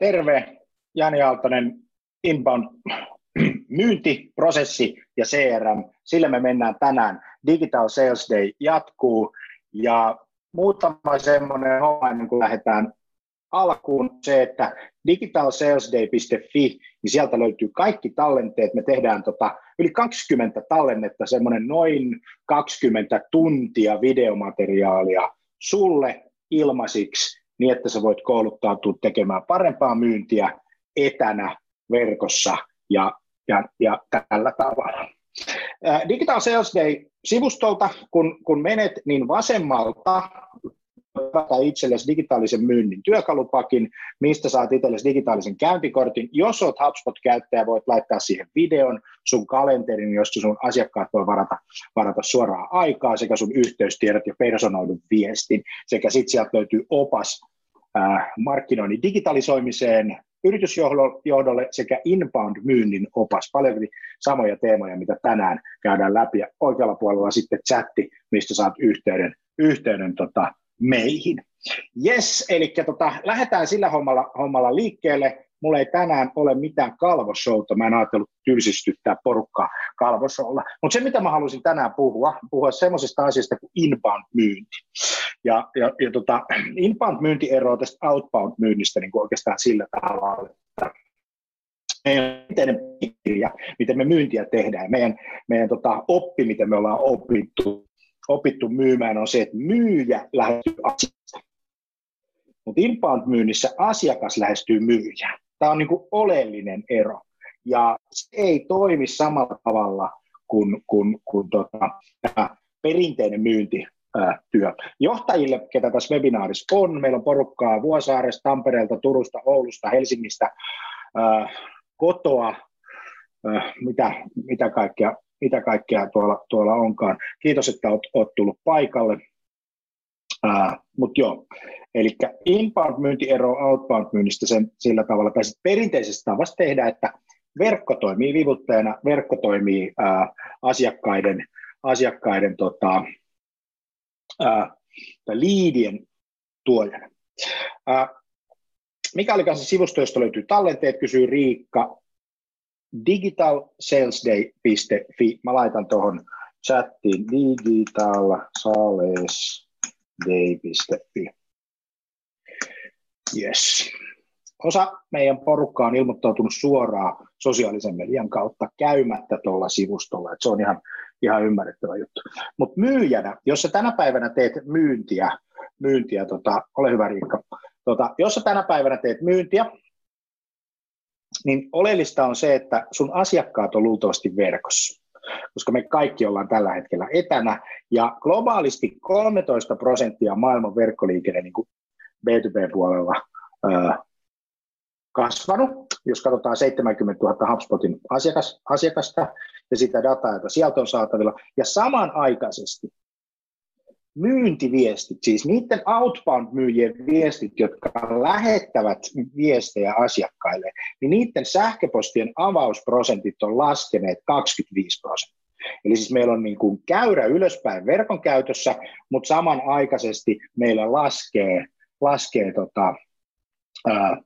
Terve, Jani Aaltonen, Inbound myyntiprosessi ja CRM, sillä me mennään tänään. Digital Sales Day jatkuu ja muutama semmoinen homma ennen kuin lähdetään alkuun se, että digitalsalesday.fi, niin sieltä löytyy kaikki tallenteet. Me tehdään tota, yli 20 tallennetta, semmoinen noin 20 tuntia videomateriaalia sulle ilmaisiksi, niin että sä voit kouluttautua tekemään parempaa myyntiä etänä, verkossa ja, ja, ja tällä tavalla. Digital Sales Day-sivustolta, kun, kun menet, niin vasemmalta tai itsellesi digitaalisen myynnin työkalupakin, mistä saat itsellesi digitaalisen käyntikortin. Jos olet HubSpot-käyttäjä, voit laittaa siihen videon, sun kalenterin, josta sun asiakkaat voi varata, varata suoraan aikaa, sekä sun yhteystiedot ja personoidun viestin, sekä sitten sieltä löytyy opas äh, markkinoinnin digitalisoimiseen, yritysjohdolle sekä inbound-myynnin opas. Paljon samoja teemoja, mitä tänään käydään läpi. Ja oikealla puolella sitten chatti, mistä saat yhteyden, yhteyden tota, meihin. Yes, eli tota, lähdetään sillä hommalla, hommalla liikkeelle. Mulla ei tänään ole mitään kalvoshowta, mä en ajatellut tylsistyttää porukkaa kalvoshowlla. Mutta se, mitä mä haluaisin tänään puhua, puhua semmoisesta asiasta kuin inbound-myynti. Ja, ja, ja tota, inbound-myynti eroaa tästä outbound-myynnistä niin kuin oikeastaan sillä tavalla, että meidän kirja, miten me myyntiä tehdään, meidän, meidän tota, oppi, miten me ollaan opittu opittu myymään, on se, että myyjä lähestyy asiasta. Mutta inbound-myynnissä asiakas lähestyy myyjää. Tämä on niin kuin oleellinen ero. Ja se ei toimi samalla tavalla kuin, kuin, kuin tota, tämä perinteinen myynti työ. Johtajille, ketä tässä webinaarissa on, meillä on porukkaa Vuosaaresta, Tampereelta, Turusta, Oulusta, Helsingistä, kotoa, mitä, mitä kaikkea mitä kaikkea tuolla, tuolla onkaan. Kiitos, että olet, olet tullut paikalle. Mutta joo, eli inbound-myynti eroaa outbound-myynnistä sen, sillä tavalla, tai perinteisestä tavasta tehdä, että verkko toimii vivuttajana, verkko toimii uh, asiakkaiden, asiakkaiden tota, uh, liidien tuojana. Uh, mikä oli kanssa sivusto, josta löytyy tallenteet, kysyy Riikka digitalsalesday.fi. Mä laitan tuohon chattiin digitalsalesday.fi. Yes. Osa meidän porukkaa on ilmoittautunut suoraan sosiaalisen median kautta käymättä tuolla sivustolla. Et se on ihan, ihan ymmärrettävä juttu. Mutta myyjänä, jos sä tänä päivänä teet myyntiä, myyntiä tota, ole hyvä Riikka, tota, jos sä tänä päivänä teet myyntiä, niin oleellista on se, että sun asiakkaat on luultavasti verkossa, koska me kaikki ollaan tällä hetkellä etänä, ja globaalisti 13 prosenttia maailman verkkoliikenne niin B2B-puolella ää, kasvanut, jos katsotaan 70 000 HubSpotin asiakas, asiakasta ja sitä dataa, jota sieltä on saatavilla, ja samanaikaisesti myyntiviestit, siis niiden outbound-myyjien viestit, jotka lähettävät viestejä asiakkaille, niin niiden sähköpostien avausprosentit on laskeneet 25 prosenttia. Eli siis meillä on niin kuin käyrä ylöspäin verkon käytössä, mutta samanaikaisesti meillä laskee, laskee tota, ää,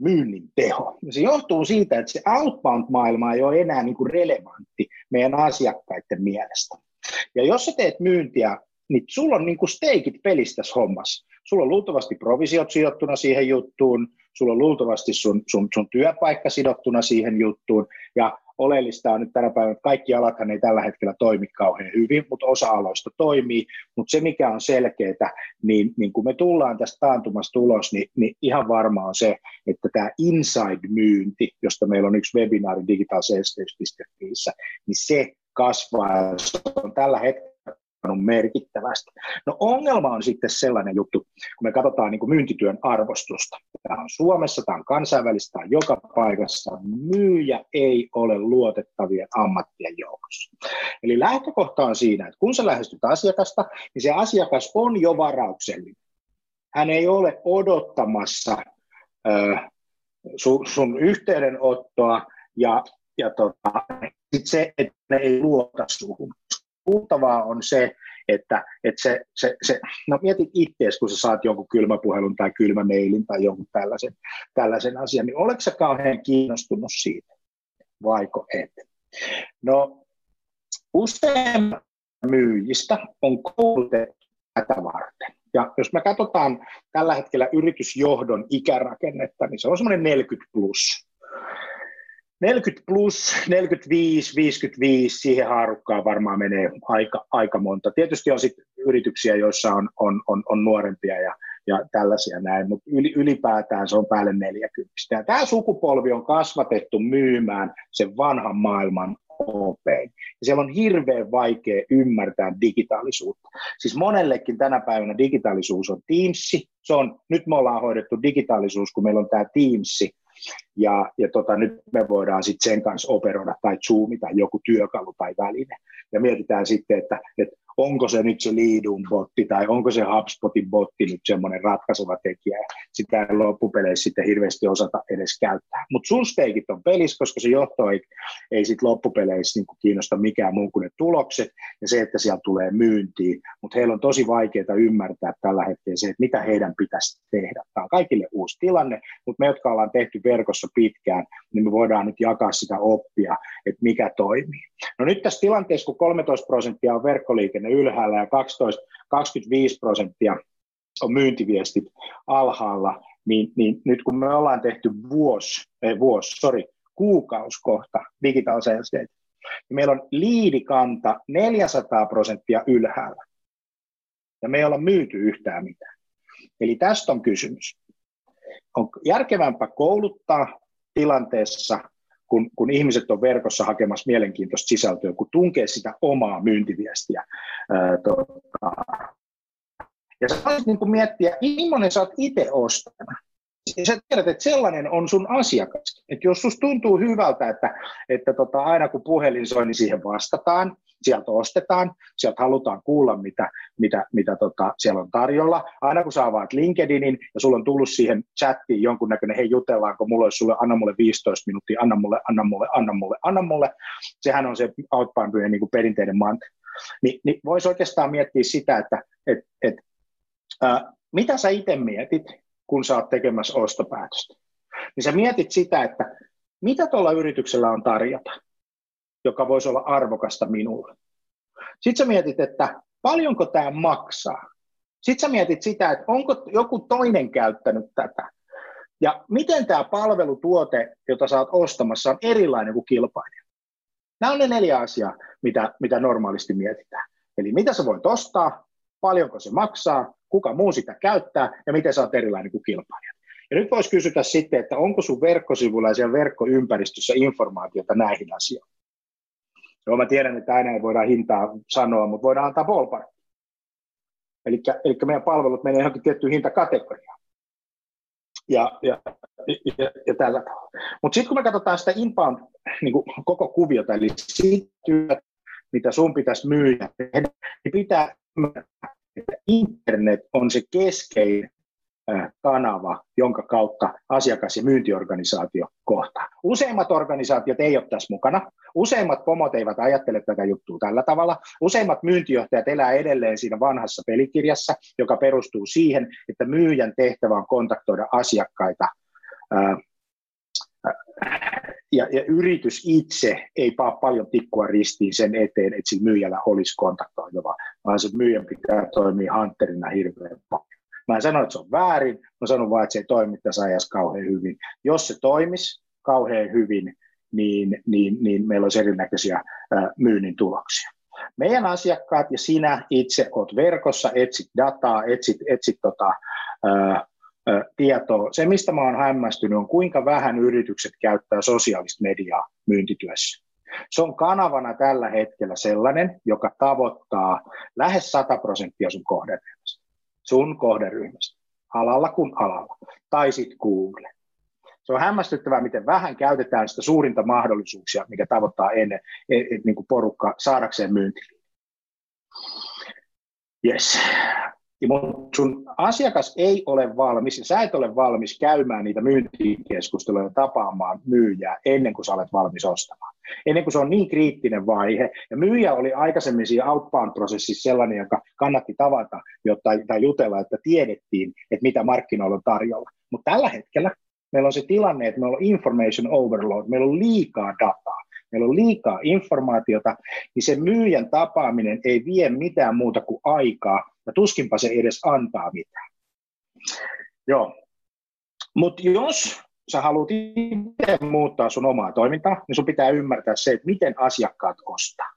myynnin teho. Se johtuu siitä, että se outbound-maailma ei ole enää niin kuin relevantti meidän asiakkaiden mielestä. Ja jos sä teet myyntiä niin sulla on niinku steikit pelissä tässä hommassa. Sulla on luultavasti provisiot sidottuna siihen juttuun, sulla on luultavasti sun, sun, sun työpaikka sidottuna siihen juttuun, ja oleellista on nyt tänä päivänä, että kaikki alathan ei tällä hetkellä toimi kauhean hyvin, mutta osa aloista toimii, mutta se mikä on selkeää, niin, niin kun me tullaan tästä taantumasta ulos, niin, niin ihan varma on se, että tämä inside-myynti, josta meillä on yksi webinaari digital.fi, niin se kasvaa, se on tällä hetkellä merkittävästi. No ongelma on sitten sellainen juttu, kun me katsotaan niin kuin myyntityön arvostusta. Tämä on Suomessa, tämä on kansainvälistä, tämä on joka paikassa. Myyjä ei ole luotettavien ammattien joukossa. Eli lähtökohta on siinä, että kun sä lähestyt asiakasta, niin se asiakas on jo varauksellinen. Hän ei ole odottamassa äh, sun, sun yhteydenottoa ja, ja tota, sit se, että ne ei luota suhun kuultavaa on se, että, että se, se, se, no mietit itseäsi, kun sä saat jonkun kylmäpuhelun tai kylmämeilin tai jonkun tällaisen, tällaisen asian, niin oletko sä kauhean kiinnostunut siitä, vaiko et? No, usein myyjistä on koulutettu tätä varten. Ja jos me katsotaan tällä hetkellä yritysjohdon ikärakennetta, niin se on semmoinen 40 plus. 40 plus, 45, 55, siihen haarukkaan varmaan menee aika, aika monta. Tietysti on sitten yrityksiä, joissa on, on, on, on nuorempia ja, ja tällaisia näin, mutta yli, ylipäätään se on päälle 40. Ja tämä sukupolvi on kasvatettu myymään sen vanhan maailman opein. Ja siellä on hirveän vaikea ymmärtää digitaalisuutta. Siis monellekin tänä päivänä digitaalisuus on Teams. Se on, nyt me ollaan hoidettu digitaalisuus, kun meillä on tämä Teams, ja, ja tota, nyt me voidaan sitten sen kanssa operoida tai zoomita joku työkalu tai väline. Ja mietitään sitten, että, että onko se nyt se Leadun botti tai onko se HubSpotin botti nyt semmoinen ratkaiseva tekijä. Sitä ei loppupeleissä sitten hirveästi osata edes käyttää. Mutta sun steikit on pelissä, koska se johto ei, ei sitten loppupeleissä niinku kiinnosta mikään muu kuin ne tulokset ja se, että siellä tulee myyntiin. Mutta heillä on tosi vaikeaa ymmärtää tällä hetkellä se, että mitä heidän pitäisi tehdä. Tämä on kaikille uusi tilanne, mutta me, jotka ollaan tehty verkossa pitkään, niin me voidaan nyt jakaa sitä oppia, että mikä toimii. No nyt tässä tilanteessa, kun 13 prosenttia on verkkoliikenne ylhäällä ja 12, 25 prosenttia on myyntiviestit alhaalla, niin, niin nyt kun me ollaan tehty vuosi, ei vuosi, sorry, kuukauskohta digital sales data, niin meillä on liidikanta 400 prosenttia ylhäällä. Ja me ei olla myyty yhtään mitään. Eli tästä on kysymys. On järkevämpää kouluttaa tilanteessa, kun, kun ihmiset on verkossa hakemassa mielenkiintoista sisältöä, kun tunkee sitä omaa myyntiviestiä. Ää, tota. Ja sä voisit niin miettiä, millainen sä oot itse ostanut ja sä tiedät, että sellainen on sun asiakas. Että jos susta tuntuu hyvältä, että, että tota, aina kun puhelin soi, niin siihen vastataan, sieltä ostetaan, sieltä halutaan kuulla, mitä, mitä, mitä tota, siellä on tarjolla. Aina kun sä avaat LinkedInin ja sulla on tullut siihen chattiin jonkunnäköinen, hei jutellaanko, mulla olisi sulle, anna mulle 15 minuuttia, anna mulle, anna mulle, anna mulle, anna mulle. Sehän on se outbound niin perinteinen mantra. Ni, niin voisi oikeastaan miettiä sitä, että et, et, äh, mitä sä itse mietit, kun sä oot tekemässä ostopäätöstä. Niin sä mietit sitä, että mitä tuolla yrityksellä on tarjota, joka voisi olla arvokasta minulle. Sitten sä mietit, että paljonko tämä maksaa. Sitten sä mietit sitä, että onko joku toinen käyttänyt tätä. Ja miten tämä palvelutuote, jota oot ostamassa, on erilainen kuin kilpailija. Nämä on ne neljä asiaa, mitä, mitä normaalisti mietitään. Eli mitä sä voit ostaa, paljonko se maksaa, kuka muu sitä käyttää ja miten sä oot erilainen kuin kilpailija. Ja nyt voisi kysyä sitten, että onko sun verkkosivulla ja siellä verkkoympäristössä informaatiota näihin asioihin. Joo, mä tiedän, että aina ei voida hintaa sanoa, mutta voidaan antaa ballpark. Eli, meidän palvelut menee johonkin tiettyyn hintakategoriaan. Ja, ja, ja, ja tällä. Mutta sitten kun me katsotaan sitä inbound niin kuin koko kuviota, eli siitä, mitä sun pitäisi myydä, niin pitää että internet on se keskeinen kanava, jonka kautta asiakas- ja myyntiorganisaatio kohtaa. Useimmat organisaatiot ei ole tässä mukana. Useimmat pomot eivät ajattele tätä juttua tällä tavalla. Useimmat myyntijohtajat elää edelleen siinä vanhassa pelikirjassa, joka perustuu siihen, että myyjän tehtävä on kontaktoida asiakkaita ja, ja yritys itse ei paa paljon tikkua ristiin sen eteen, että sillä myyjällä olisi kontaktoitava, vaan se myyjän pitää toimia hunterina hirveän paljon. Mä en sano, että se on väärin, mä sanon vaan, että se ei toimi tässä ajassa kauhean hyvin. Jos se toimisi kauhean hyvin, niin, niin, niin meillä olisi erinäköisiä ää, myynnin tuloksia. Meidän asiakkaat ja sinä itse olet verkossa, etsit dataa, etsit, etsit tota, ää, tietoa. Se, mistä mä oon hämmästynyt, on kuinka vähän yritykset käyttää sosiaalista mediaa myyntityössä. Se on kanavana tällä hetkellä sellainen, joka tavoittaa lähes 100 prosenttia sun kohderyhmästä. Sun kohderyhmästä. Alalla kuin alalla. Tai sitten Google. Se on hämmästyttävää, miten vähän käytetään sitä suurinta mahdollisuuksia, mikä tavoittaa ennen et, et, niin kuin porukka saadakseen myyntiliin. Yes. Mutta sun asiakas ei ole valmis, ja sä et ole valmis käymään niitä myyntikeskusteluja ja tapaamaan myyjää ennen kuin sä olet valmis ostamaan. Ennen kuin se on niin kriittinen vaihe. Ja myyjä oli aikaisemmin siinä outbound-prosessissa sellainen, joka kannatti tavata jotta, tai jutella, että tiedettiin, että mitä markkinoilla on tarjolla. Mutta tällä hetkellä meillä on se tilanne, että meillä on information overload, meillä on liikaa dataa meillä on liikaa informaatiota, niin se myyjän tapaaminen ei vie mitään muuta kuin aikaa, ja tuskinpa se edes antaa mitään. Joo. Mutta jos sä haluat itse muuttaa sun omaa toimintaa, niin sun pitää ymmärtää se, että miten asiakkaat ostaa.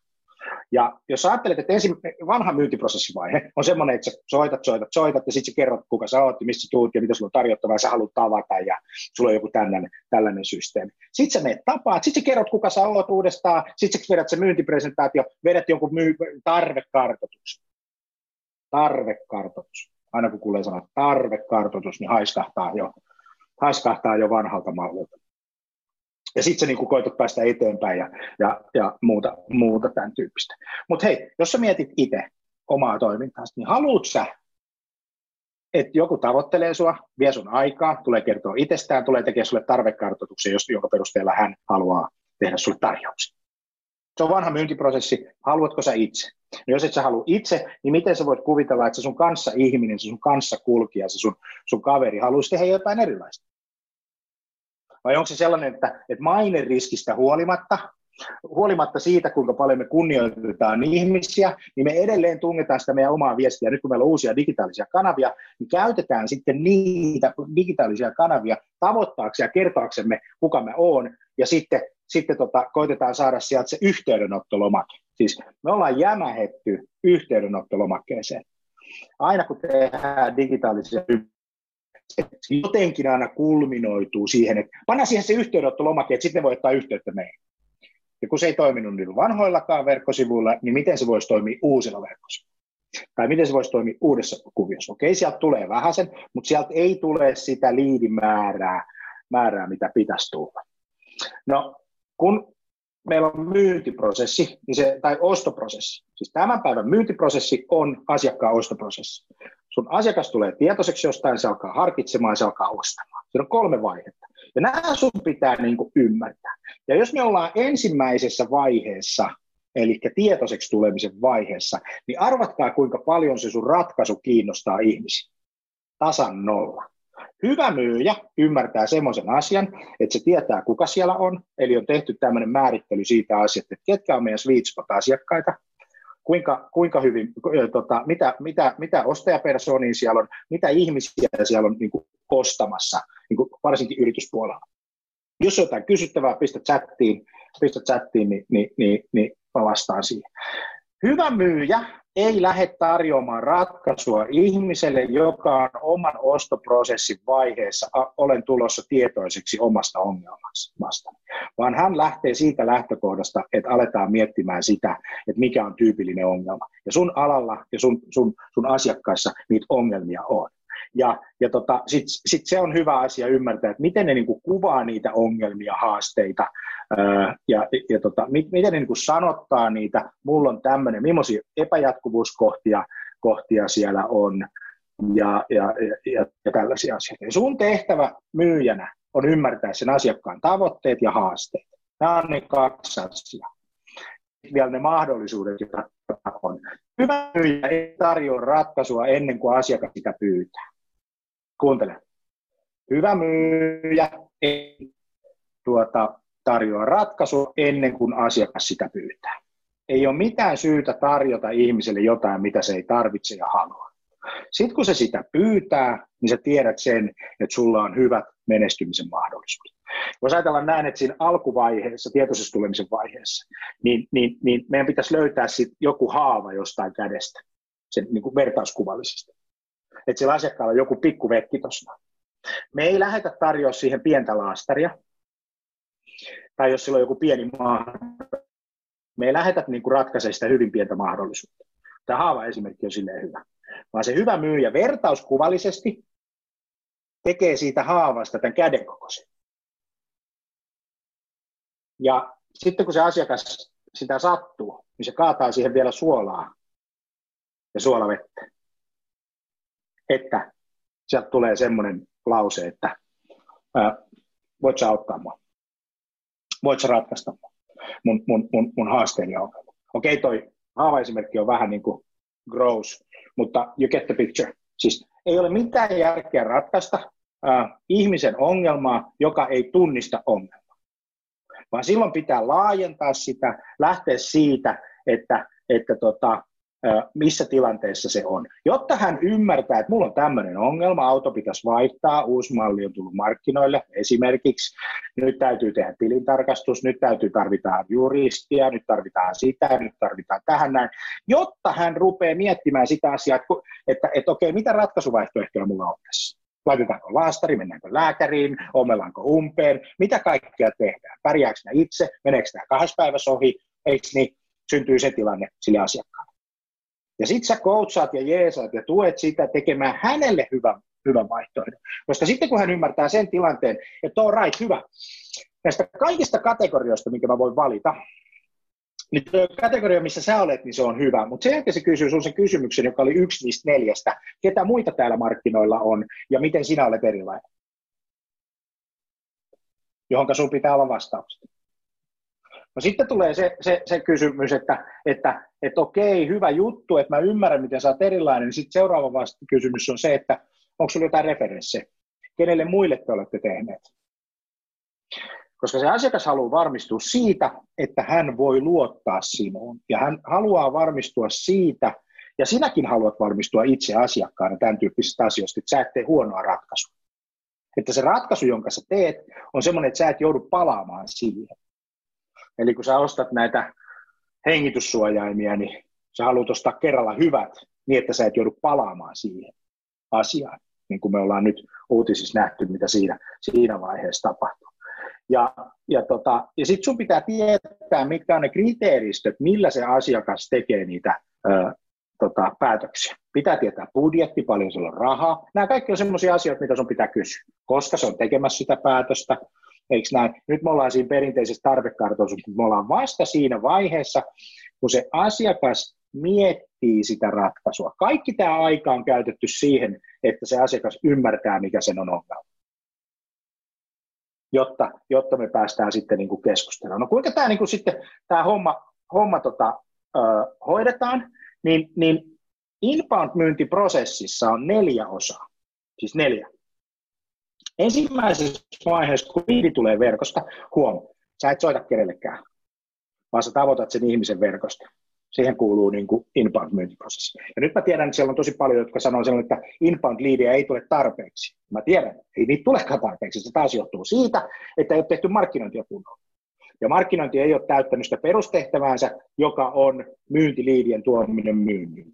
Ja jos ajattelet, että ensin vanha myyntiprosessivaihe on semmoinen, että sä soitat, soitat, soitat, ja sitten sä kerrot, kuka sä oot, ja mistä tuut, ja mitä sulla on tarjottavaa, ja sä haluat tavata, ja sulla on joku tällainen, tällainen systeemi. Sitten sä menet tapaat, sitten sä kerrot, kuka sä oot uudestaan, sitten sä vedät se myyntipresentaatio, vedät jonkun myy- tarvekartoituksen. Tarvekartoitus. Aina kun kuulee sanoa tarvekartoitus, niin haiskahtaa jo, haiskahtaa jo vanhalta mallilta ja sitten sä niin koetat päästä eteenpäin ja, ja, ja muuta, muuta tämän tyyppistä. Mutta hei, jos sä mietit itse omaa toimintaa, niin haluat sä, että joku tavoittelee sua, vie sun aikaa, tulee kertoa itsestään, tulee tekemään sulle tarvekartoituksen, jonka perusteella hän haluaa tehdä sulle tarjouksen. Se on vanha myyntiprosessi. Haluatko sä itse? No jos et sä halua itse, niin miten sä voit kuvitella, että se sun kanssa ihminen, se sun kanssa kulkija, se sun, sun kaveri haluaisi tehdä jotain erilaista? Vai onko se sellainen, että, että riskistä huolimatta, huolimatta siitä, kuinka paljon me kunnioitetaan ihmisiä, niin me edelleen tungetaan sitä meidän omaa viestiä. Nyt kun meillä on uusia digitaalisia kanavia, niin käytetään sitten niitä digitaalisia kanavia tavoittaaksemme ja kertoaksemme, kuka me on, ja sitten, sitten tota, koitetaan saada sieltä se yhteydenottolomake. Siis me ollaan jämähetty yhteydenottolomakkeeseen. Aina kun tehdään digitaalisia jotenkin aina kulminoituu siihen, että panna siihen se yhteydenottolomake, että sitten voi ottaa yhteyttä meihin. Ja kun se ei toiminut niillä vanhoillakaan verkkosivuilla, niin miten se voisi toimia uusilla verkkosivuilla? Tai miten se voisi toimia uudessa kuviossa? Okei, sieltä tulee vähäsen, mutta sieltä ei tule sitä liidimäärää, määrää, mitä pitäisi tulla. No, kun meillä on myyntiprosessi niin se, tai ostoprosessi. Siis tämän päivän myyntiprosessi on asiakkaan ostoprosessi. Sun asiakas tulee tietoiseksi jostain, se alkaa harkitsemaan, se alkaa ostamaan. Siinä on kolme vaihetta. Ja nämä sun pitää niin kuin ymmärtää. Ja jos me ollaan ensimmäisessä vaiheessa, eli tietoiseksi tulemisen vaiheessa, niin arvatkaa kuinka paljon se sun ratkaisu kiinnostaa ihmisiä. Tasan nolla. Hyvä myyjä ymmärtää semmoisen asian, että se tietää, kuka siellä on, eli on tehty tämmöinen määrittely siitä asiasta, että ketkä on meidän sweet spot-asiakkaita, kuinka, kuinka hyvin, tota, mitä, mitä, mitä ostajapersoonia siellä on, mitä ihmisiä siellä on niin kuin ostamassa, niin kuin varsinkin yrityspuolella. Jos on jotain kysyttävää, pistä chattiin, pistä chattiin niin, niin, niin, niin mä vastaan siihen. Hyvä myyjä ei lähde tarjoamaan ratkaisua ihmiselle, joka on oman ostoprosessin vaiheessa, olen tulossa tietoiseksi omasta ongelmasta, vaan hän lähtee siitä lähtökohdasta, että aletaan miettimään sitä, että mikä on tyypillinen ongelma. Ja sun alalla ja sun, sun, sun asiakkaissa niitä ongelmia on. Ja, ja tota, sitten sit se on hyvä asia ymmärtää, että miten ne niinku kuvaa niitä ongelmia, haasteita, ää, ja, ja tota, miten ne niinku sanottaa niitä, mulla on tämmöinen, millaisia epäjatkuvuuskohtia kohtia siellä on, ja, ja, ja, ja tällaisia asioita. Ja sun tehtävä myyjänä on ymmärtää sen asiakkaan tavoitteet ja haasteet. Nämä on ne kaksi asiaa. Vielä ne mahdollisuudet, joita on. Hyvä myyjä ei tarjoa ratkaisua ennen kuin asiakas sitä pyytää. Kuuntele. Hyvä myyjä ei tuota, tarjoa ratkaisua ennen kuin asiakas sitä pyytää. Ei ole mitään syytä tarjota ihmiselle jotain, mitä se ei tarvitse ja halua. Sitten kun se sitä pyytää, niin sä tiedät sen, että sulla on hyvät menestymisen mahdollisuudet. Jos ajatellaan näin, että siinä alkuvaiheessa, tietoisessa tulemisen vaiheessa, niin, niin, niin meidän pitäisi löytää sit joku haava jostain kädestä, sen niin kuin vertauskuvallisesti että sillä asiakkaalla on joku pikku vekki tuossa. Me ei lähetä tarjoa siihen pientä laastaria, tai jos sillä on joku pieni maa, me ei lähetä niin ratkaisemaan sitä hyvin pientä mahdollisuutta. Tämä haava esimerkki on silleen hyvä. Vaan se hyvä myyjä vertauskuvallisesti tekee siitä haavasta tämän käden kokoisen. Ja sitten kun se asiakas sitä sattuu, niin se kaataa siihen vielä suolaa ja suolavettä että sieltä tulee semmoinen lause, että ää, voit sä auttaa mua? Voit sä ratkaista mun, mun, mun, mun haasteeni ja ongelma? Okei, toi haava-esimerkki on vähän niin kuin gross, mutta you get the picture. Siis ei ole mitään järkeä ratkaista äh, ihmisen ongelmaa, joka ei tunnista ongelmaa. Vaan silloin pitää laajentaa sitä, lähteä siitä, että, että tota, missä tilanteessa se on. Jotta hän ymmärtää, että mulla on tämmöinen ongelma, auto pitäisi vaihtaa, uusi malli on tullut markkinoille. Esimerkiksi, nyt täytyy tehdä tilintarkastus, nyt täytyy tarvitaan juristia, nyt tarvitaan sitä, nyt tarvitaan tähän näin, jotta hän rupeaa miettimään sitä asiaa, että, että, että okei, mitä ratkaisuvaihtoehtoja mulla on tässä. Laitetaanko laastari, mennäänkö lääkäriin, omellaanko umpeen, mitä kaikkea tehdään, pärjääkö itse, meneekö tämä kahdessa päivässä ohi, eikö niin, syntyy se tilanne sille asiakkaalle. Ja sit sä coachaat ja jeesaat ja tuet sitä tekemään hänelle hyvän, hyvän vaihtoehdon. Koska sitten kun hän ymmärtää sen tilanteen, että on right, hyvä, näistä kaikista kategorioista, minkä mä voin valita, niin tuo kategoria, missä sä olet, niin se on hyvä. Mutta sen jälkeen se kysyy sun sen kysymyksen, joka oli yksi niistä neljästä. Ketä muita täällä markkinoilla on ja miten sinä olet erilainen? Johonka sun pitää olla vastaukset. No sitten tulee se, se, se kysymys, että, että, että okei, hyvä juttu, että mä ymmärrän, miten sä oot erilainen, niin sitten seuraava vasta kysymys on se, että onko sulla jotain referenssejä? Kenelle muille te olette tehneet? Koska se asiakas haluaa varmistua siitä, että hän voi luottaa sinuun. Ja hän haluaa varmistua siitä, ja sinäkin haluat varmistua itse asiakkaana tämän tyyppisistä asioista, että sä et tee huonoa ratkaisua. Että se ratkaisu, jonka sä teet, on semmoinen, että sä et joudu palaamaan siihen. Eli kun sä ostat näitä hengityssuojaimia, niin sä haluat ostaa kerralla hyvät, niin että sä et joudu palaamaan siihen asiaan, niin kuin me ollaan nyt uutisissa nähty, mitä siinä, siinä vaiheessa tapahtuu. Ja, ja, tota, ja sitten sun pitää tietää, mitkä on ne kriteeristöt, millä se asiakas tekee niitä ö, tota, päätöksiä. Pitää tietää budjetti, paljon sillä on rahaa. Nämä kaikki on sellaisia asioita, mitä sun pitää kysyä. Koska se on tekemässä sitä päätöstä, Eikö näin? Nyt me ollaan siinä perinteisessä tarvekartoituksessa, mutta me ollaan vasta siinä vaiheessa, kun se asiakas miettii sitä ratkaisua. Kaikki tämä aika on käytetty siihen, että se asiakas ymmärtää, mikä sen on ongelma. Jotta, jotta me päästään sitten niin keskustelemaan. No kuinka tämä, niin kuin sitten, tämä homma, homma tota, ö, hoidetaan, niin, niin inbound-myyntiprosessissa on neljä osaa, siis neljä. Ensimmäisessä vaiheessa, kun liidi tulee verkosta, huom, sä et soita kenellekään, vaan sä tavoitat sen ihmisen verkosta. Siihen kuuluu niin kuin inbound-myyntiprosessi. Ja nyt mä tiedän, että siellä on tosi paljon, jotka sanoo sen, että inbound liidiä ei tule tarpeeksi. Mä tiedän, ei niitä tulekaan tarpeeksi. Se taas johtuu siitä, että ei ole tehty markkinointia kunnolla. Ja markkinointi ei ole täyttänyt sitä perustehtäväänsä, joka on myyntiliidien tuominen myynnin.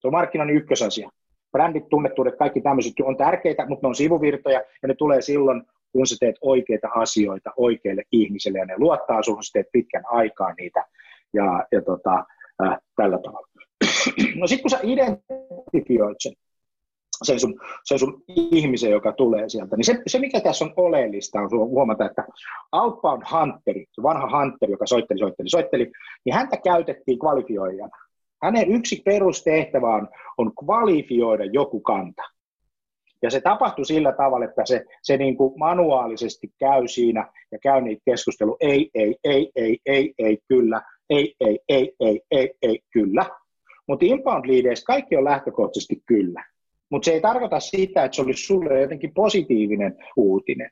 Se on markkinoinnin ykkösasia brändit, tunnettuudet, kaikki tämmöiset on tärkeitä, mutta ne on sivuvirtoja ja ne tulee silloin, kun sä teet oikeita asioita oikeille ihmisille ja ne luottaa sinuun, sä teet pitkän aikaa niitä ja, ja tota, äh, tällä tavalla. No sitten kun sä identifioit sen, sen sun, sen sun ihmisen, joka tulee sieltä, niin se, se mikä tässä on oleellista on huomata, että outbound hunteri, se vanha hunteri, joka soitteli, soitteli, soitteli, niin häntä käytettiin kvalifioijana. Hänen yksi perustehtävä on, on kvalifioida joku kanta. Ja se tapahtui sillä tavalla, että se, se niin kuin manuaalisesti käy siinä ja käy niitä keskustelu, ei, ei, ei, ei, ei, ei, kyllä, ei, ei, ei, ei, ei, ei, kyllä. Mutta inbound leadeissä kaikki on lähtökohtaisesti kyllä. Mutta se ei tarkoita sitä, että se olisi sulle jotenkin positiivinen uutinen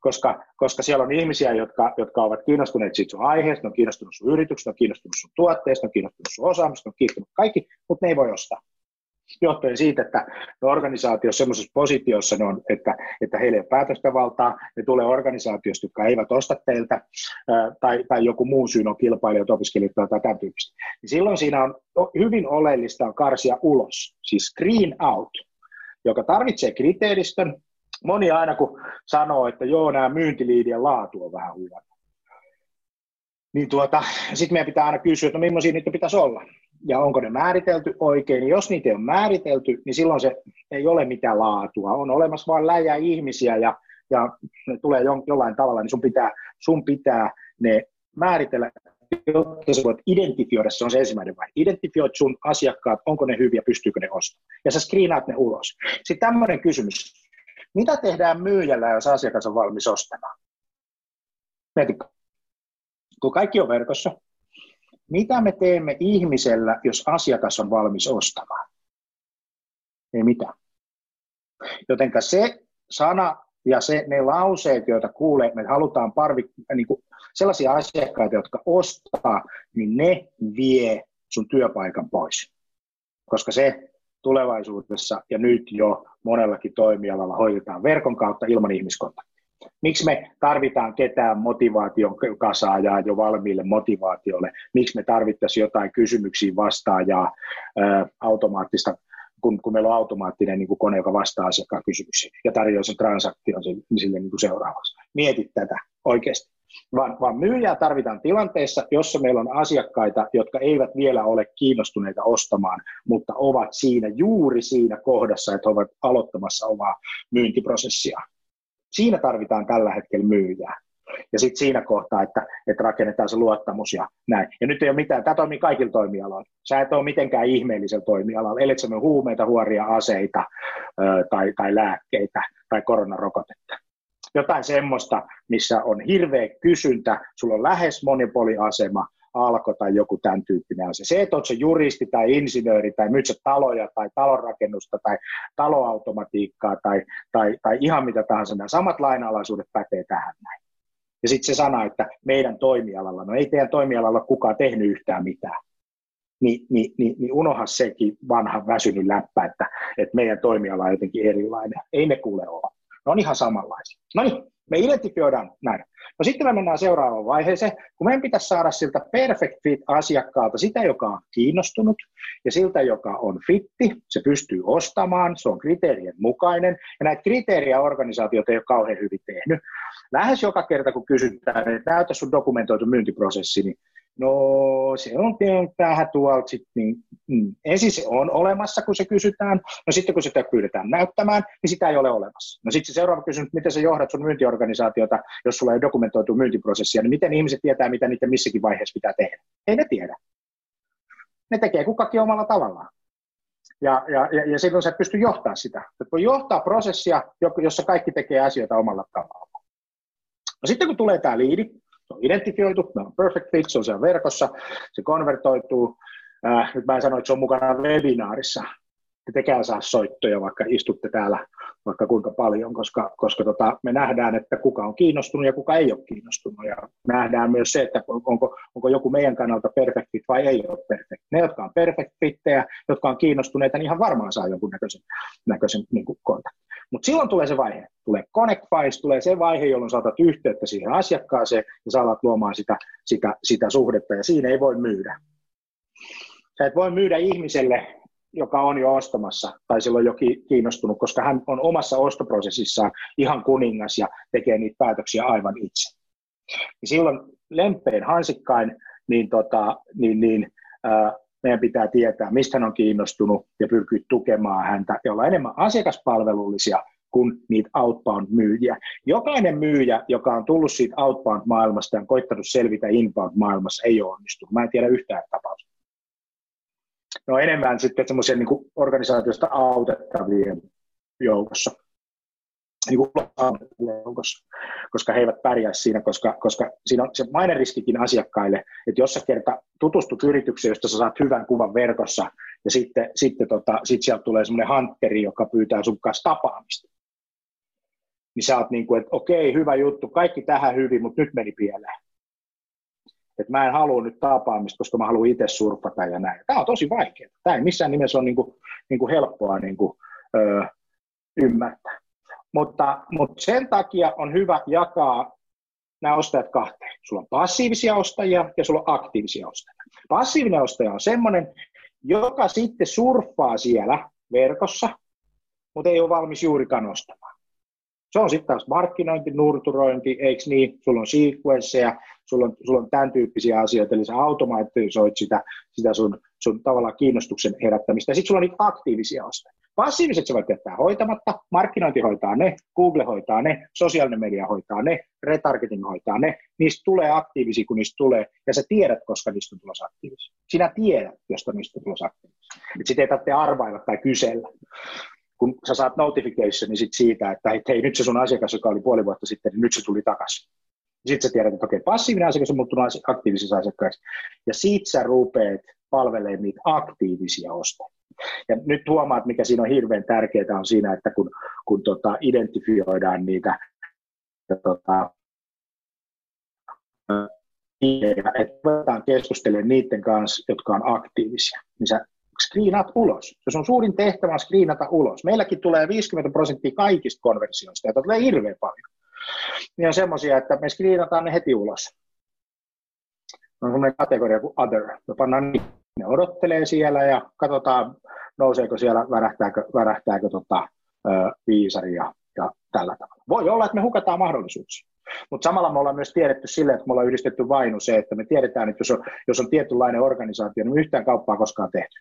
koska, koska siellä on ihmisiä, jotka, jotka ovat kiinnostuneet siitä sun aiheesta, on kiinnostunut sun yrityksestä, on kiinnostunut sun tuotteesta, on kiinnostunut sun osaamista, on kiinnostunut kaikki, mutta ne ei voi ostaa. Johtuen siitä, että ne organisaatio semmoisessa positiossa ne on, että, että heillä ei ole päätöstävaltaa, ne tulee organisaatiosta, jotka eivät osta teiltä, tai, tai joku muu syy on kilpailijat, opiskelijat tai tämän tyyppistä. Niin silloin siinä on hyvin oleellista on karsia ulos, siis screen out, joka tarvitsee kriteeristön, moni aina kun sanoo, että joo, nämä myyntiliidien laatu on vähän huono, niin tuota, sitten meidän pitää aina kysyä, että no millaisia niitä pitäisi olla. Ja onko ne määritelty oikein, niin jos niitä ei ole määritelty, niin silloin se ei ole mitään laatua. On olemassa vain läjä ihmisiä ja, ja ne tulee jo, jollain tavalla, niin sun pitää, sun pitää ne määritellä jotta sä voit identifioida, se on se ensimmäinen vaihe. Identifioit sun asiakkaat, onko ne hyviä, pystyykö ne ostamaan. Ja sä screenaat ne ulos. Sitten tämmöinen kysymys. Mitä tehdään myyjällä, jos asiakas on valmis ostamaan? Mietitkö? Kun kaikki on verkossa, mitä me teemme ihmisellä, jos asiakas on valmis ostamaan? Ei mitään. Jotenka se sana ja se, ne lauseet, joita kuulee, me halutaan parvi, niin kuin sellaisia asiakkaita, jotka ostaa, niin ne vie sun työpaikan pois. Koska se tulevaisuudessa ja nyt jo monellakin toimialalla hoidetaan verkon kautta ilman ihmiskontaktia. Miksi me tarvitaan ketään motivaation kasaajaa jo valmiille motivaatiolle? Miksi me tarvittaisiin jotain kysymyksiin vastaajaa, ää, automaattista kun, kun meillä on automaattinen niin kuin kone, joka vastaa asiakkaan kysymyksiin ja tarjoaa sen transaktion sille niin kuin seuraavaksi. Mieti tätä oikeasti. Vaan, vaan myyjää tarvitaan tilanteessa, jossa meillä on asiakkaita, jotka eivät vielä ole kiinnostuneita ostamaan, mutta ovat siinä juuri siinä kohdassa, että ovat aloittamassa omaa myyntiprosessia. Siinä tarvitaan tällä hetkellä myyjää. Ja sitten siinä kohtaa, että, että rakennetaan se luottamus ja näin. Ja nyt ei ole mitään, tämä toimii kaikilla toimialoilla. Sä et ole mitenkään ihmeellisellä toimialalla, ellei se huumeita, huoria aseita tai, tai lääkkeitä tai koronarokotetta. Jotain semmoista, missä on hirveä kysyntä, sulla on lähes monopoliasema, alko tai joku tämän tyyppinen asia. Se, että olet se juristi tai insinööri tai myyt taloja tai talonrakennusta tai taloautomatiikkaa tai, tai, tai ihan mitä tahansa, nämä samat lainalaisuudet pätee tähän näin. Ja sitten se sana, että meidän toimialalla, no ei teidän toimialalla kukaan tehnyt yhtään mitään. Ni, niin, niin, niin unoha sekin vanha väsynyt läppä, että, että meidän toimiala on jotenkin erilainen. Ei ne kuule ole. Ne on ihan samanlaisia. No niin, me identifioidaan näin. No sitten me mennään seuraavaan vaiheeseen, kun meidän pitäisi saada siltä perfect fit asiakkaalta sitä, joka on kiinnostunut ja siltä, joka on fitti, se pystyy ostamaan, se on kriteerien mukainen ja näitä kriteeriä organisaatiot ei ole kauhean hyvin tehnyt. Lähes joka kerta, kun kysytään, että näytä sun dokumentoitu myyntiprosessi, niin No se on vähän tuolta sitten, niin mm. ensin se on olemassa, kun se kysytään, no sitten kun sitä pyydetään näyttämään, niin sitä ei ole olemassa. No sitten se seuraava kysymys, miten sä johdat sun myyntiorganisaatiota, jos sulla ei dokumentoitu myyntiprosessia, niin miten ihmiset tietää, mitä niiden missäkin vaiheessa pitää tehdä? Ei ne tiedä. Ne tekee kukakin omalla tavallaan. Ja, ja, ja, ja silloin sä et pysty johtaa sitä. Et voi johtaa prosessia, jossa kaikki tekee asioita omalla tavallaan. No sitten kun tulee tämä liidi, se on identifioitu, me on perfect fit, se on siellä verkossa, se konvertoituu. Äh, nyt mä en sano, että se on mukana webinaarissa. Te tekään saa soittoja, vaikka istutte täällä vaikka kuinka paljon, koska, koska tota, me nähdään, että kuka on kiinnostunut ja kuka ei ole kiinnostunut. Ja nähdään myös se, että onko, onko joku meidän kannalta perfect fit vai ei ole perfect. Ne, jotka on perfect fittejä, jotka on kiinnostuneita, niin ihan varmaan saa jonkun näköisen, näköisen niin kontaktin. Mutta silloin tulee se vaihe, tulee connect tulee se vaihe, jolloin saatat yhteyttä siihen asiakkaaseen ja sä alat luomaan sitä, sitä, sitä suhdetta ja siinä ei voi myydä. Sä et voi myydä ihmiselle, joka on jo ostamassa tai silloin jo kiinnostunut, koska hän on omassa ostoprosessissaan ihan kuningas ja tekee niitä päätöksiä aivan itse. Ja silloin lempein hansikkain niin, tota, niin, niin ää, meidän pitää tietää, mistä hän on kiinnostunut ja pyrkiä tukemaan häntä ja olla enemmän asiakaspalvelullisia kuin niitä outbound-myyjiä. Jokainen myyjä, joka on tullut siitä outbound-maailmasta ja on koittanut selvitä inbound-maailmassa, ei ole onnistunut. Mä en tiedä yhtään tapausta. No enemmän sitten semmoisia niin organisaatiosta autettavien joukossa niin kuin joukossa, koska he eivät pärjää siinä, koska, koska siinä on se maineriskikin asiakkaille, että jos sä kerta tutustut yritykseen, josta sä saat hyvän kuvan verkossa, ja sitten, sitten tota, sit sieltä tulee semmoinen hanteri, joka pyytää sun kanssa tapaamista, niin sä oot niin kuin, että okei, hyvä juttu, kaikki tähän hyvin, mutta nyt meni pieleen. Että mä en halua nyt tapaamista, koska mä haluan itse surfata ja näin. Tämä on tosi vaikeaa. Tämä ei missään nimessä ole niin kuin, niin kuin helppoa niin kuin, öö, ymmärtää. Mutta, mutta sen takia on hyvä jakaa nämä ostajat kahteen. Sulla on passiivisia ostajia ja sulla on aktiivisia ostajia. Passiivinen ostaja on semmoinen, joka sitten surffaa siellä verkossa, mutta ei ole valmis juurikaan ostamaan. Se on sitten taas markkinointi, nurturointi, eikö niin? Sulla on sequenceja, sulla on, sulla on tämän tyyppisiä asioita, eli sä automatisoit sitä, sitä sun, sun tavallaan kiinnostuksen herättämistä. Sitten sulla on niitä aktiivisia ostajia. Passiiviset sä voit jättää hoitamatta, markkinointi hoitaa ne, Google hoitaa ne, sosiaalinen media hoitaa ne, retargeting hoitaa ne, niistä tulee aktiivisia, kun niistä tulee, ja sä tiedät, koska niistä on tulossa aktiivisia. Sinä tiedät, josta niistä on tulossa aktiivisia. Sitten ei tarvitse arvailla tai kysellä kun sä saat notificationin sit siitä, että hei, nyt se sun asiakas, joka oli puoli vuotta sitten, niin nyt se tuli takaisin. Sitten sä tiedät, että okei, passiivinen asiakas on muuttunut aktiivisiksi asiakkaiksi, ja siitä sä rupeat palvelemaan niitä aktiivisia ostajia. Ja nyt huomaat, mikä siinä on hirveän tärkeää on siinä, että kun, kun tota, identifioidaan niitä tota, että voidaan keskustella niiden kanssa, jotka on aktiivisia, niin sä screenaat ulos. Se on suurin tehtävä on screenata ulos. Meilläkin tulee 50 prosenttia kaikista konversioista, ja tulee hirveän paljon. Niin on semmoisia, että me screenataan ne heti ulos. On semmoinen kategoria kuin other. Me pannaan niin, ne odottelee siellä ja katsotaan, nouseeko siellä, värähtääkö, värähtääkö tota, viisari ja, ja tällä tavalla. Voi olla, että me hukataan mahdollisuuksia. Mutta samalla me ollaan myös tiedetty sille, että me ollaan yhdistetty vainu se, että me tiedetään, että jos on, jos on tietynlainen organisaatio, niin me yhtään kauppaa koskaan tehty.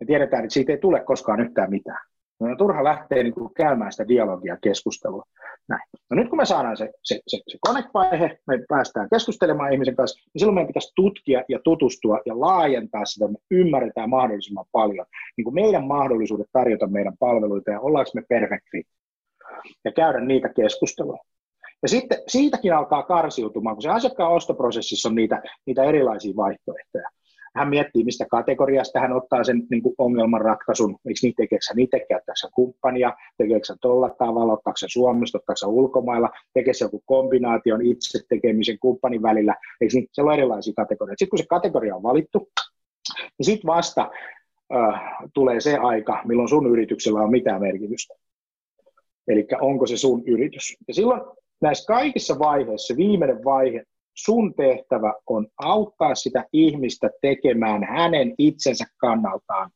Me tiedetään, että siitä ei tule koskaan yhtään mitään. No on turha lähteä niin kuin käymään sitä dialogia, keskustelua. Näin. No nyt kun me saadaan se, se, se, se connect-vaihe, me päästään keskustelemaan ihmisen kanssa, niin silloin meidän pitäisi tutkia ja tutustua ja laajentaa sitä, me ymmärretään mahdollisimman paljon niin kuin meidän mahdollisuudet tarjota meidän palveluita ja ollaanko me perfekti ja käydä niitä keskusteluja. Ja sitten siitäkin alkaa karsiutumaan, kun se asiakkaan ostoprosessissa on niitä, niitä erilaisia vaihtoehtoja hän miettii, mistä kategoriasta hän ottaa sen niin kuin ongelmanratkaisun, miksi niin tekeekö hän itse, käyttääkö hän kumppania, tekeekö hän tuolla tavalla, ottaako hän Suomesta, ottaako hän ulkomailla, tekeekö joku kombinaation itse tekemisen kumppanin välillä, eikö niin, siellä on erilaisia kategorioita. Sitten kun se kategoria on valittu, niin sitten vasta äh, tulee se aika, milloin sun yrityksellä on mitään merkitystä. Eli onko se sun yritys. Ja silloin näissä kaikissa vaiheissa, viimeinen vaihe sun tehtävä on auttaa sitä ihmistä tekemään hänen itsensä kannaltaan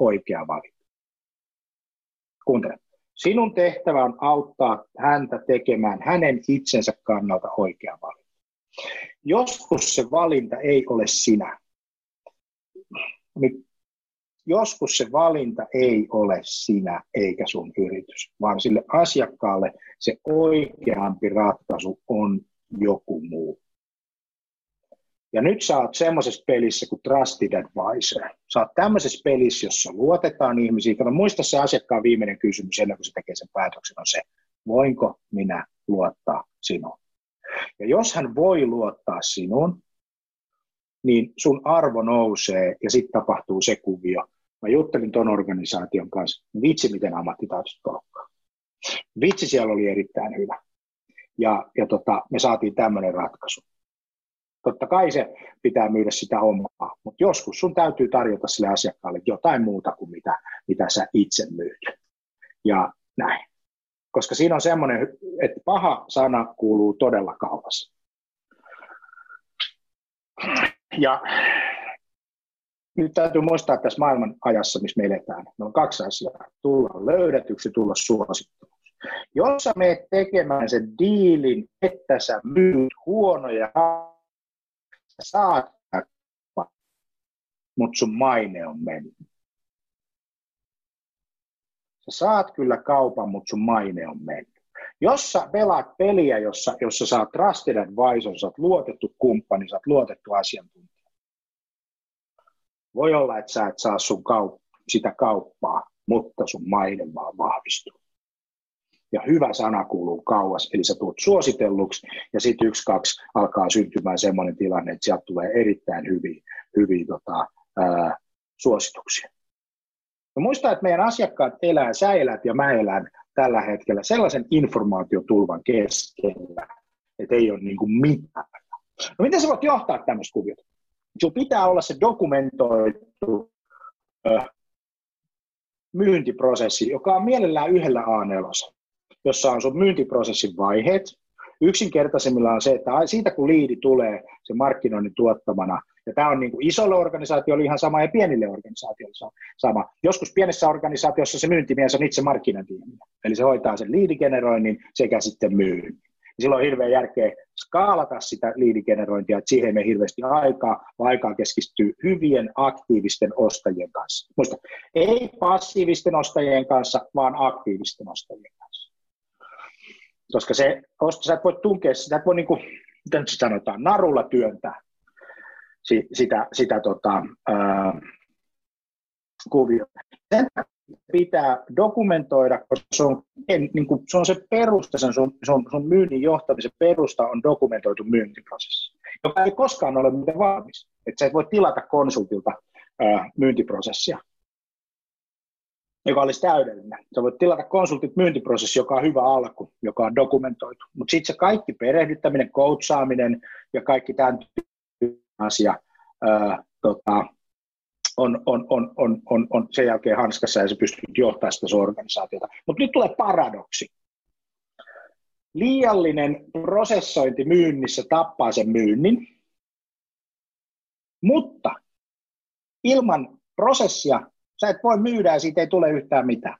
oikea valinta. Kuuntele. Sinun tehtävä on auttaa häntä tekemään hänen itsensä kannalta oikea valinta. Joskus se valinta ei ole sinä. Joskus se valinta ei ole sinä eikä sun yritys, vaan sille asiakkaalle se oikeampi ratkaisu on joku muu. Ja nyt sä oot semmoisessa pelissä kuin Trusted Advisor. Sä oot tämmöisessä pelissä, jossa luotetaan ihmisiin. Kato, muista se asiakkaan viimeinen kysymys ennen kuin se tekee sen päätöksen on se, voinko minä luottaa sinuun? Ja jos hän voi luottaa sinuun, niin sun arvo nousee ja sitten tapahtuu se kuvio. Mä juttelin ton organisaation kanssa, vitsi miten ammattitaidot palkkaa. Vitsi siellä oli erittäin hyvä. Ja, ja tota, me saatiin tämmöinen ratkaisu. Totta kai se pitää myydä sitä omaa, mutta joskus sun täytyy tarjota sille asiakkaalle jotain muuta kuin mitä, mitä sä itse myyt. Ja näin. Koska siinä on semmoinen, että paha sana kuuluu todella kauas. Ja nyt täytyy muistaa tässä maailman ajassa, missä me eletään, on kaksi asiaa. Tulla löydetyksi, tulla suosittuksi. Jos sä menet tekemään sen diilin, että sä myyt huonoja saat mutta sun maine on mennyt. Sä saat kyllä kaupan, mutta sun maine on mennyt. Jos sä pelaat peliä, jossa, jossa sä oot trusted advisor, sä oot luotettu kumppani, sä oot luotettu asiantuntija. Voi olla, että sä et saa sun kaup- sitä kauppaa, mutta sun maine vaan vahvistuu ja hyvä sana kuuluu kauas, eli sä tulet suositelluksi, ja sitten yksi, kaksi alkaa syntymään sellainen tilanne, että sieltä tulee erittäin hyviä, hyviä tota, ää, suosituksia. No muista, että meidän asiakkaat elää, sä elät ja mä elän tällä hetkellä sellaisen informaatiotulvan keskellä, että ei ole niin kuin mitään. No miten sä voit johtaa tämmöistä kuviota? Sinulla pitää olla se dokumentoitu myyntiprosessi, joka on mielellään yhdellä A4 jossa on sun myyntiprosessin vaiheet. Yksinkertaisimmilla on se, että siitä kun liidi tulee se markkinoinnin tuottamana, ja tämä on niin kuin isolle organisaatiolle ihan sama ja pienille organisaatioille sama. Joskus pienessä organisaatiossa se myyntimies on itse markkinointi eli se hoitaa sen liidigeneroinnin sekä sitten myynnin. Ja silloin on hirveän järkeä skaalata sitä liidigenerointia, että siihen ei hirveästi aikaa, vaan aikaa keskittyy hyvien aktiivisten ostajien kanssa. Muista, ei passiivisten ostajien kanssa, vaan aktiivisten ostajien kanssa. Koska se, sä et voi tunkea, sä et voi niin kuin, miten se sanotaan, narulla työntää sitä, sitä tota, ää, kuviota. Sen pitää dokumentoida, koska se on, niin kuin, se, on se perusta, sen sun, sun, sun myynnin johtamisen perusta on dokumentoitu myyntiprosessi, joka ei koskaan ole miten valmis. Että sä et voi tilata konsultilta ää, myyntiprosessia, joka olisi täydellinen. Sä voit tilata konsultit myyntiprosessi, joka on hyvä alku, joka on dokumentoitu. Mutta sitten se kaikki perehdyttäminen, coachaaminen ja kaikki tämän asia ää, tota, on, on, on, on, on, on sen jälkeen hanskassa ja se pystyy johtamaan sitä organisaatiota. Mutta nyt tulee paradoksi. Liiallinen prosessointi myynnissä tappaa sen myynnin, mutta ilman prosessia sä et voi myydä ja siitä ei tule yhtään mitään.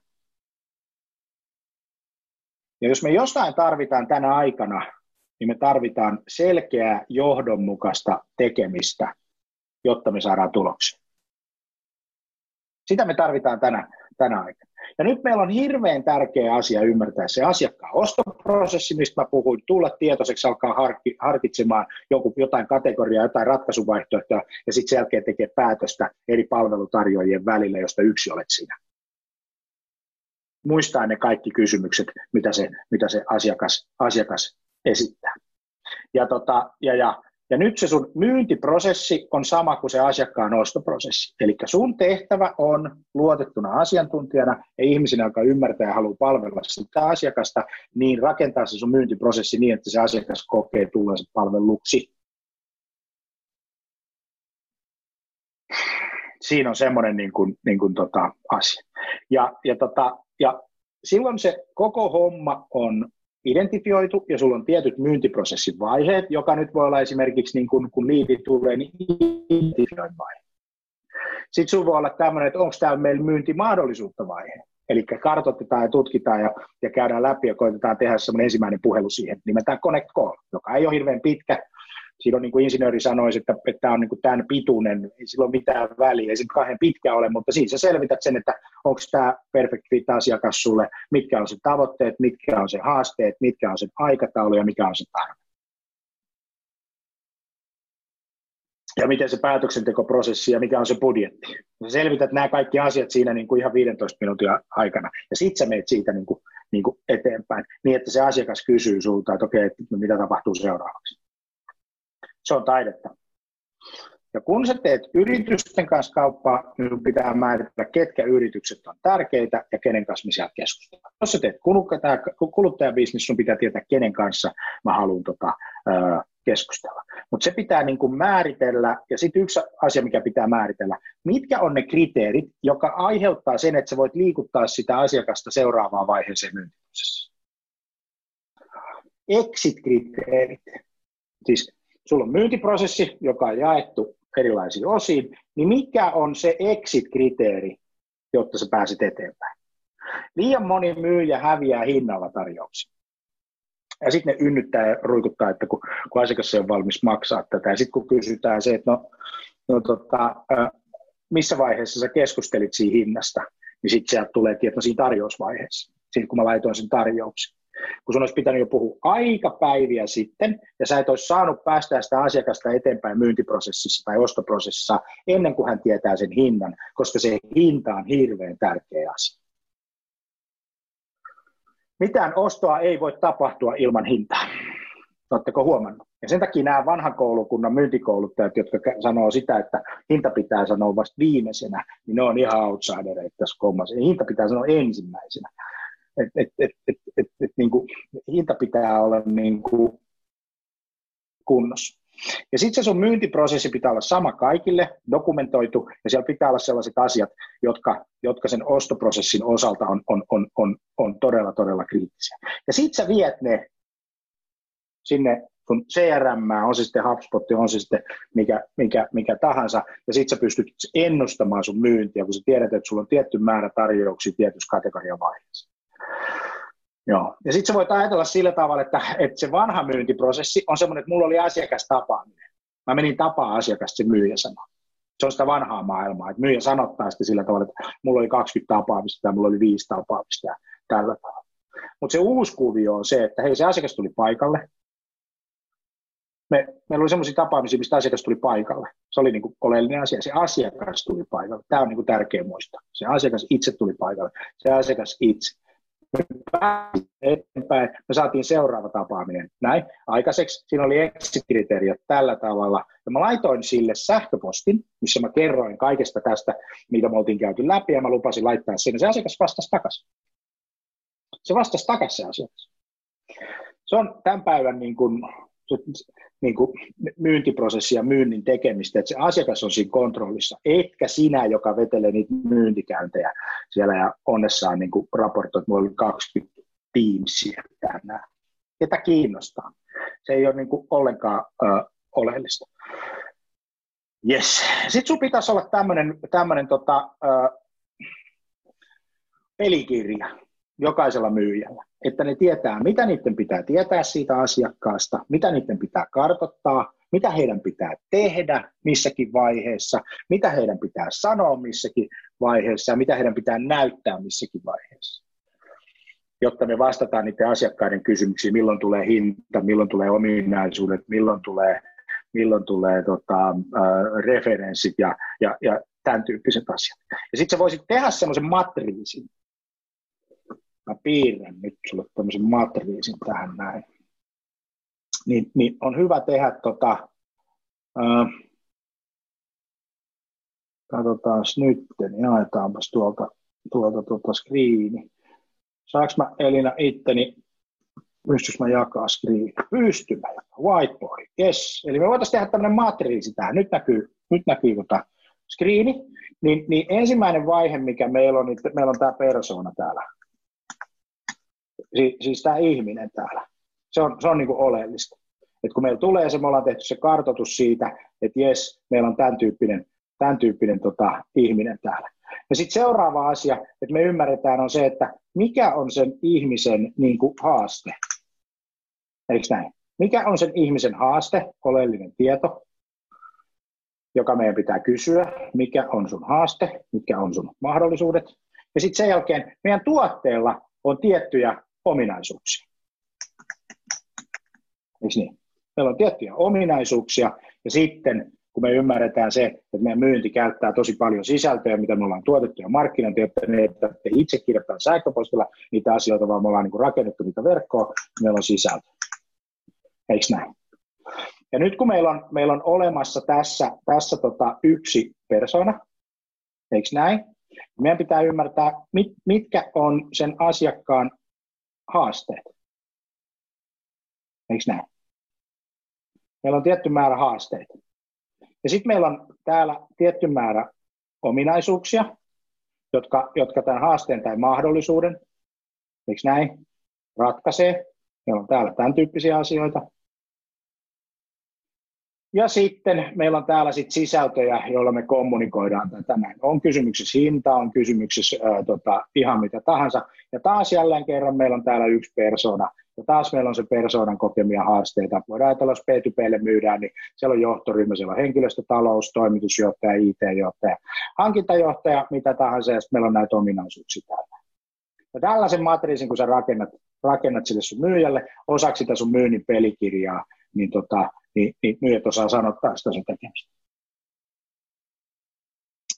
Ja jos me jostain tarvitaan tänä aikana, niin me tarvitaan selkeää johdonmukaista tekemistä, jotta me saadaan tuloksia. Sitä me tarvitaan tänä, tänä aikana. Ja nyt meillä on hirveän tärkeä asia ymmärtää se asiakkaan ostoprosessi, mistä mä puhuin, tulla tietoiseksi, alkaa harkitsemaan joku, jotain kategoriaa, jotain ratkaisuvaihtoehtoa, ja sitten sen jälkeen tekee päätöstä eri palvelutarjoajien välillä, josta yksi olet sinä. Muistaa ne kaikki kysymykset, mitä se, mitä se asiakas, asiakas esittää. Ja, tota, ja, ja ja nyt se sun myyntiprosessi on sama kuin se asiakkaan ostoprosessi. Eli sun tehtävä on luotettuna asiantuntijana ja ihmisenä, joka ymmärtää ja haluaa palvella sitä asiakasta, niin rakentaa se sun myyntiprosessi niin, että se asiakas kokee tulleensa palveluksi. Siinä on semmoinen niin kuin, niin kuin tota asia. Ja, ja, tota, ja silloin se koko homma on identifioitu ja sulla on tietyt myyntiprosessin vaiheet, joka nyt voi olla esimerkiksi niin kun, kun liidi tulee, niin identifioin vaihe. Sitten sulla voi olla tämmöinen, että onko täällä meillä myyntimahdollisuutta vaihe. Eli kartoitetaan ja tutkitaan ja, ja käydään läpi ja koitetaan tehdä semmoinen ensimmäinen puhelu siihen, nimetään Connect Call, joka ei ole hirveän pitkä, on niin kuin insinööri sanoisi, että, että tämä on niin kuin tämän pituinen, ei sillä ole mitään väliä, ei se kahden pitkä ole, mutta siinä sä selvität sen, että onko tämä perfect fit asiakas sulle, mitkä on se tavoitteet, mitkä on se haasteet, mitkä on se aikataulu ja mikä on se tarve. Ja miten se päätöksentekoprosessi ja mikä on se budjetti. Sä selvität nämä kaikki asiat siinä niin kuin ihan 15 minuutin aikana. Ja sitten sä meet siitä niin kuin, niin kuin eteenpäin, niin että se asiakas kysyy sulta, että okei, että mitä tapahtuu seuraavaksi se on taidetta. Ja kun sä teet yritysten kanssa kauppaa, niin pitää määritellä, ketkä yritykset on tärkeitä ja kenen kanssa me siellä keskustellaan. Jos sä teet kuluttajabisnis, sun pitää tietää, kenen kanssa mä haluan tota, keskustella. Mutta se pitää niin kuin määritellä, ja sitten yksi asia, mikä pitää määritellä, mitkä on ne kriteerit, joka aiheuttaa sen, että sä voit liikuttaa sitä asiakasta seuraavaan vaiheeseen myyntiprosessissa. Exit-kriteerit. Siis sulla on myyntiprosessi, joka on jaettu erilaisiin osiin, niin mikä on se exit-kriteeri, jotta sä pääset eteenpäin? Liian moni myyjä häviää hinnalla tarjouksia. Ja sitten ne ynnyttää ja ruikuttaa, että kun, kun asiakas ei ole valmis maksaa tätä. Ja sitten kun kysytään se, että no, no tota, missä vaiheessa sä keskustelit siinä hinnasta, niin sitten sieltä tulee tieto siinä tarjousvaiheessa, siitä kun mä laitoin sen tarjouksen kun sun olisi pitänyt jo puhua aika päiviä sitten, ja sä et olisi saanut päästä sitä asiakasta eteenpäin myyntiprosessissa tai ostoprosessissa ennen kuin hän tietää sen hinnan, koska se hinta on hirveän tärkeä asia. Mitään ostoa ei voi tapahtua ilman hintaa. Oletteko huomannut? Ja sen takia nämä vanhan koulukunnan myyntikouluttajat, jotka sanoo sitä, että hinta pitää sanoa vasta viimeisenä, niin ne on ihan outsidereita tässä kommassa. Hinta pitää sanoa ensimmäisenä et, et, et, et, et, et, niin kuin, hinta pitää olla niin kuin kunnossa. Ja sitten se sun myyntiprosessi pitää olla sama kaikille, dokumentoitu, ja siellä pitää olla sellaiset asiat, jotka, jotka sen ostoprosessin osalta on, on, on, on, on todella, todella kriittisiä. Ja sitten sä viet ne sinne sun CRM, on se sitten HubSpot, on se sitten mikä, mikä, mikä tahansa, ja sitten sä pystyt ennustamaan sun myyntiä, kun sä tiedät, että sulla on tietty määrä tarjouksia tietyssä kategorian vaiheessa. Joo. Ja sitten sä voit ajatella sillä tavalla, että, että se vanha myyntiprosessi on semmoinen, että mulla oli asiakastapaaminen. Mä menin tapaa asiakasta, se myyjä sanoi. Se on sitä vanhaa maailmaa, että myyjä sanottaa sitten sillä tavalla, että mulla oli 20 tapaamista tai mulla oli 5 tapaamista ja tällä tavalla. Mutta se uusi kuvio on se, että hei, se asiakas tuli paikalle. Me, meillä oli sellaisia tapaamisia, mistä asiakas tuli paikalle. Se oli niin kuin oleellinen asia. Se asiakas tuli paikalle. Tämä on niin kuin tärkeä muistaa. Se asiakas itse tuli paikalle. Se asiakas itse eteenpäin, me saatiin seuraava tapaaminen. Näin, aikaiseksi siinä oli exit-kriteeriot tällä tavalla, ja mä laitoin sille sähköpostin, missä mä kerroin kaikesta tästä, mitä me oltiin käyty läpi, ja mä lupasin laittaa sinne. Se asiakas vastasi takaisin. Se vastasi takaisin se asiakas. Se on tämän päivän niin kuin, niin kuin myyntiprosessia, myynnin tekemistä, että se asiakas on siinä kontrollissa, etkä sinä, joka vetelee niitä myyntikäyntejä siellä ja onnessaan niin kuin raportoi, että mulla oli 20 Teamsia tänään. Ketä kiinnostaa? Se ei ole niin kuin ollenkaan ö, oleellista. Yes. Sitten sun pitäisi olla tämmöinen, tämmöinen tota, ö, pelikirja jokaisella myyjällä että ne tietää, mitä niiden pitää tietää siitä asiakkaasta, mitä niiden pitää kartoittaa, mitä heidän pitää tehdä missäkin vaiheessa, mitä heidän pitää sanoa missäkin vaiheessa ja mitä heidän pitää näyttää missäkin vaiheessa. Jotta me vastataan niiden asiakkaiden kysymyksiin, milloin tulee hinta, milloin tulee ominaisuudet, milloin tulee, milloin tulee tota, äh, referenssit ja, ja, ja tämän tyyppiset asiat. Ja sitten sä voisit tehdä semmoisen matriisin, mä piirrän nyt sulle tämmöisen matriisin tähän näin, niin, niin on hyvä tehdä tota, ää, katsotaan nyt, niin jaetaanpas tuolta, tuolta tuolta screeni. Saanko mä Elina itteni, pystyykö mä jakaa screen? Pystyn mä jakaa, whiteboard, yes. Eli me voitaisiin tehdä tämmöinen matriisi tähän, nyt näkyy, nyt näkyy tota screeni, niin, niin ensimmäinen vaihe, mikä meillä on, niin meillä on tämä persona täällä, Si- siis tämä ihminen täällä. Se on, se on niin kuin oleellista. Et kun meillä tulee se, me ollaan tehty se kartoitus siitä, että jes, meillä on tämän tyyppinen, tämän tyyppinen tota, ihminen täällä. Ja sitten seuraava asia, että me ymmärretään, on se, että mikä on sen ihmisen niin kuin, haaste. Eikö näin? Mikä on sen ihmisen haaste, oleellinen tieto, joka meidän pitää kysyä, mikä on sun haaste, mikä on sun mahdollisuudet. Ja sitten sen jälkeen meidän tuotteella on tiettyjä ominaisuuksia. Eikö niin? Meillä on tiettyjä ominaisuuksia ja sitten kun me ymmärretään se, että meidän myynti käyttää tosi paljon sisältöä, mitä me ollaan tuotettu ja markkinointi, että ne että itse kirjoittaa sähköpostilla niitä asioita, vaan me ollaan niin rakennettu niitä verkkoa, meillä on sisältö. Eikö näin? Ja nyt kun meillä on, meillä on olemassa tässä, tässä tota yksi persona, eikö näin? Meidän pitää ymmärtää, mit, mitkä on sen asiakkaan haasteet. Eikö näin? Meillä on tietty määrä haasteita. Ja sitten meillä on täällä tietty määrä ominaisuuksia, jotka, jotka tämän haasteen tai mahdollisuuden, eikö näin, ratkaisee. Meillä on täällä tämän tyyppisiä asioita. Ja sitten meillä on täällä sit sisältöjä, joilla me kommunikoidaan tämä. On kysymyksessä hinta, on kysymyksessä ää, tota, ihan mitä tahansa. Ja taas jälleen kerran meillä on täällä yksi persona. Ja taas meillä on se persoonan kokemia haasteita. Voidaan ajatella, jos P2Plle myydään, niin siellä on johtoryhmä, siellä on henkilöstötalous, toimitusjohtaja, IT-johtaja, hankintajohtaja, mitä tahansa, ja meillä on näitä ominaisuuksia täällä. Ja tällaisen matriisin, kun sä rakennat, rakennat sille sun myyjälle osaksi sitä sun myynnin pelikirjaa, niin tota, niin, niin myyjät osaa sanottaa sitä sen tekemistä.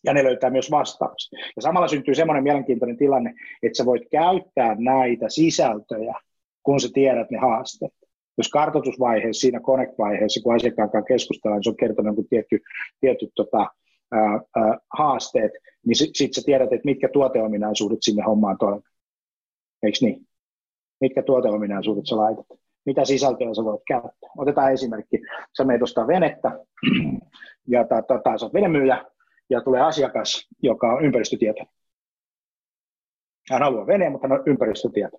Ja ne löytää myös vastauksia. Ja samalla syntyy semmoinen mielenkiintoinen tilanne, että sä voit käyttää näitä sisältöjä, kun sä tiedät ne haasteet. Jos kartoitusvaiheessa, siinä connect-vaiheessa, kun asiakkaan kanssa keskustellaan, niin se on kertonut jonkun tietty, tietty tota, ää, ää, haasteet, niin sitten sit sä tiedät, että mitkä tuoteominaisuudet sinne hommaan toimii. Eikö niin? Mitkä tuoteominaisuudet sä laitat? Mitä sisältöä sä voit käyttää. Otetaan esimerkki. Sä menet ostaa venettä ja tai sä oot venemyyjä ja tulee asiakas, joka on ympäristötieto. Hän haluaa veneen, mutta hän on ympäristötieto.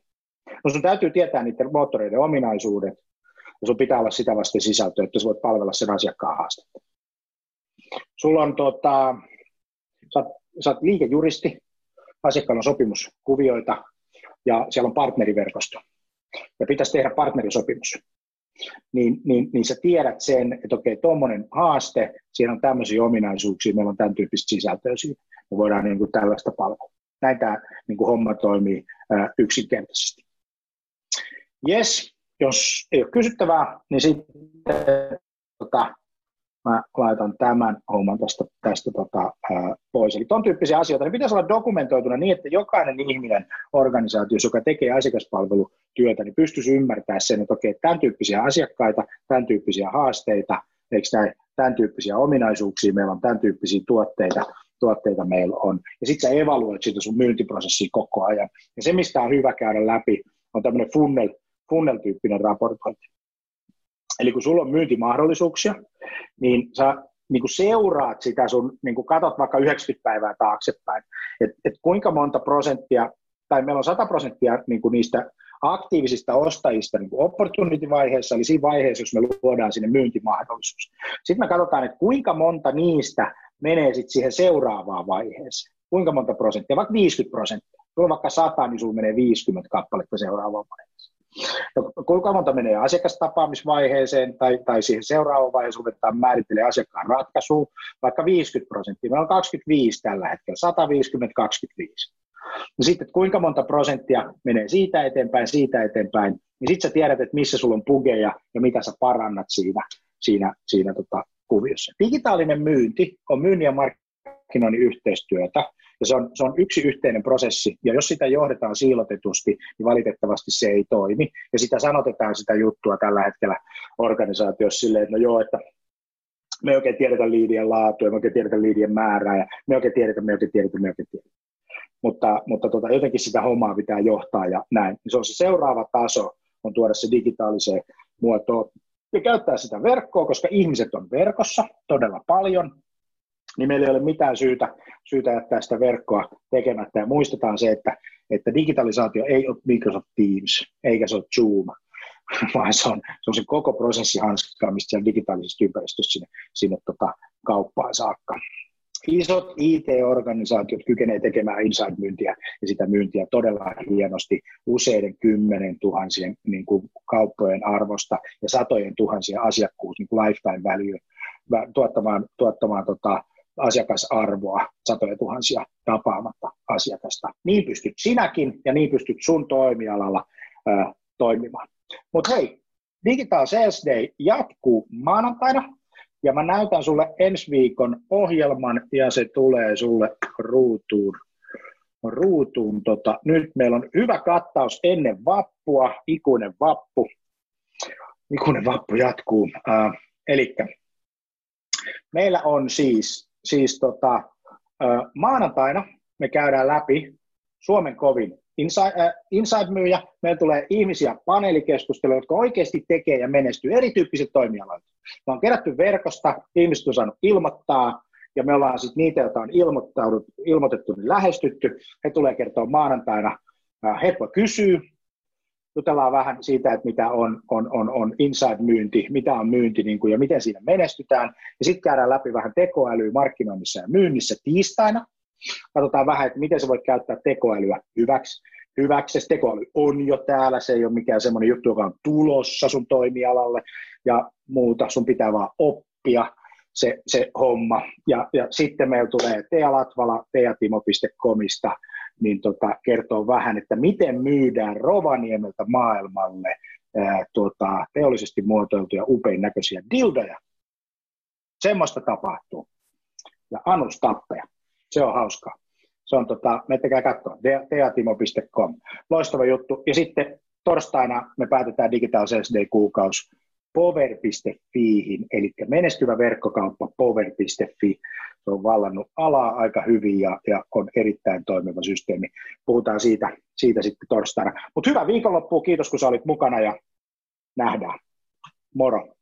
No sun täytyy tietää niiden moottoreiden ominaisuudet ja sun pitää olla sitä vasten sisältöä, että sä voit palvella sen asiakkaan haastetta. Sulla on tota, sä sä oot liikejuristi, asiakkaalla on sopimuskuvioita, ja siellä on partneriverkosto, ja pitäisi tehdä partnerisopimus, niin, niin, niin sä tiedät sen, että okei, tuommoinen haaste, siinä on tämmöisiä ominaisuuksia, meillä on tämän tyyppistä sisältöä siinä, me voidaan niin kuin tällaista palvella. Näin tämä niin kuin homma toimii ää, yksinkertaisesti. Yes, jos ei ole kysyttävää, niin sitten tota, mä laitan tämän homman tästä, tästä tota, ää, pois. Eli tuon tyyppisiä asioita, ne pitäisi olla dokumentoituna niin, että jokainen ihminen organisaatiossa, joka tekee asiakaspalvelutyötä, niin pystyisi ymmärtämään sen, että okei, tämän tyyppisiä asiakkaita, tämän tyyppisiä haasteita, eikö näin, tämän tyyppisiä ominaisuuksia, meillä on tämän tyyppisiä tuotteita, tuotteita meillä on. Ja sitten sä evaluoit sitä sun myyntiprosessia koko ajan. Ja se, mistä on hyvä käydä läpi, on tämmöinen funnel, funnel-tyyppinen raportointi. Eli kun sulla on myyntimahdollisuuksia, niin sä niin kuin seuraat sitä sun, niin kuin katot vaikka 90 päivää taaksepäin, että et kuinka monta prosenttia, tai meillä on 100 prosenttia niin kuin niistä aktiivisista ostajista niin opportunity-vaiheessa, eli siinä vaiheessa, jos me luodaan sinne myyntimahdollisuus. Sitten me katsotaan, että kuinka monta niistä menee sitten siihen seuraavaan vaiheeseen. Kuinka monta prosenttia, vaikka 50 prosenttia. On vaikka 100, niin sulla menee 50 kappaletta seuraavaan vaiheeseen. No, kuinka monta menee asiakastapaamisvaiheeseen tai, tai siihen seuraavaan vaiheeseen ruvetaan määrittelee asiakkaan ratkaisuun, vaikka 50 prosenttia. Meillä on 25 tällä hetkellä, 150, 25. No sitten, että kuinka monta prosenttia menee siitä eteenpäin, siitä eteenpäin, niin sitten sä tiedät, että missä sulla on pugeja ja mitä sä parannat siinä, siinä, siinä tota, kuviossa. Digitaalinen myynti on myynnin ja markkinoinnin yhteistyötä, ja se on, se on yksi yhteinen prosessi, ja jos sitä johdetaan siilotetusti, niin valitettavasti se ei toimi. Ja sitä sanotetaan sitä juttua tällä hetkellä organisaatiossa silleen, että no joo, että me ei oikein tiedetä liidien laatua, me oikein tiedetä liidien määrää, ja me oikein tiedetä, me oikein tiedetä, me oikein tiedetä. Mutta, mutta tota, jotenkin sitä hommaa pitää johtaa ja näin. Se on se seuraava taso, on tuoda se digitaaliseen muotoon ja käyttää sitä verkkoa, koska ihmiset on verkossa todella paljon, niin meillä ei ole mitään syytä, syytä jättää sitä verkkoa tekemättä. Ja muistetaan se, että, että digitalisaatio ei ole Microsoft Teams, eikä se ole Zoom, vaan se on se, on se koko prosessi hanskaamista siellä digitaalisessa ympäristössä sinne, sinne tota, kauppaan saakka. Isot IT-organisaatiot kykenevät tekemään inside-myyntiä ja sitä myyntiä todella hienosti useiden kymmenen tuhansien niin kuin kauppojen arvosta ja satojen tuhansien asiakkuus, niin kuin lifetime value, tuottamaan, tuottamaan tota, asiakasarvoa satoja tuhansia tapaamatta asiakasta. Niin pystyt sinäkin ja niin pystyt sun toimialalla ää, toimimaan. Mutta hei, Digital Sales Day jatkuu maanantaina ja mä näytän sulle ensi viikon ohjelman ja se tulee sulle ruutuun. ruutuun. Tota, nyt meillä on hyvä kattaus ennen vappua, ikuinen vappu. Ikuinen vappu jatkuu. Äh, Eli meillä on siis, siis tota, maanantaina me käydään läpi Suomen kovin inside, äh, inside-myyjä. Meillä tulee ihmisiä paneelikeskusteluja, jotka oikeasti tekee ja menestyy erityyppiset toimialat. Me on kerätty verkosta, ihmiset on saanut ilmoittaa, ja me ollaan sitten niitä, joita on ilmoitettu, niin lähestytty. He tulee kertoa maanantaina. Heppo kysyy, jutellaan vähän siitä, että mitä on, on, on, on inside-myynti, mitä on myynti niin kuin, ja miten siinä menestytään. Ja sitten käydään läpi vähän tekoälyä markkinoinnissa ja myynnissä tiistaina. Katsotaan vähän, että miten sä voit käyttää tekoälyä hyväksi. Hyväksi, se tekoäly on jo täällä, se ei ole mikään semmoinen juttu, joka on tulossa sun toimialalle ja muuta, sun pitää vaan oppia se, se homma. Ja, ja sitten meillä tulee Tea Latvala teatimo.comista, niin tota, kertoo vähän, että miten myydään Rovaniemeltä maailmalle ää, tota, teollisesti muotoiltuja upein näköisiä dildoja. Semmoista tapahtuu. Ja Anus Tappeja. Se on hauskaa. Se on, tota, mettäkää katsoa, teatimo.com. Loistava juttu. Ja sitten torstaina me päätetään Digital Sales Day kuukausi power.fiihin, eli menestyvä verkkokauppa power.fi. Se on vallannut alaa aika hyvin ja, ja on erittäin toimiva systeemi. Puhutaan siitä, siitä sitten torstaina. Mutta hyvää viikonloppua, kiitos kun sä olit mukana ja nähdään. Moro!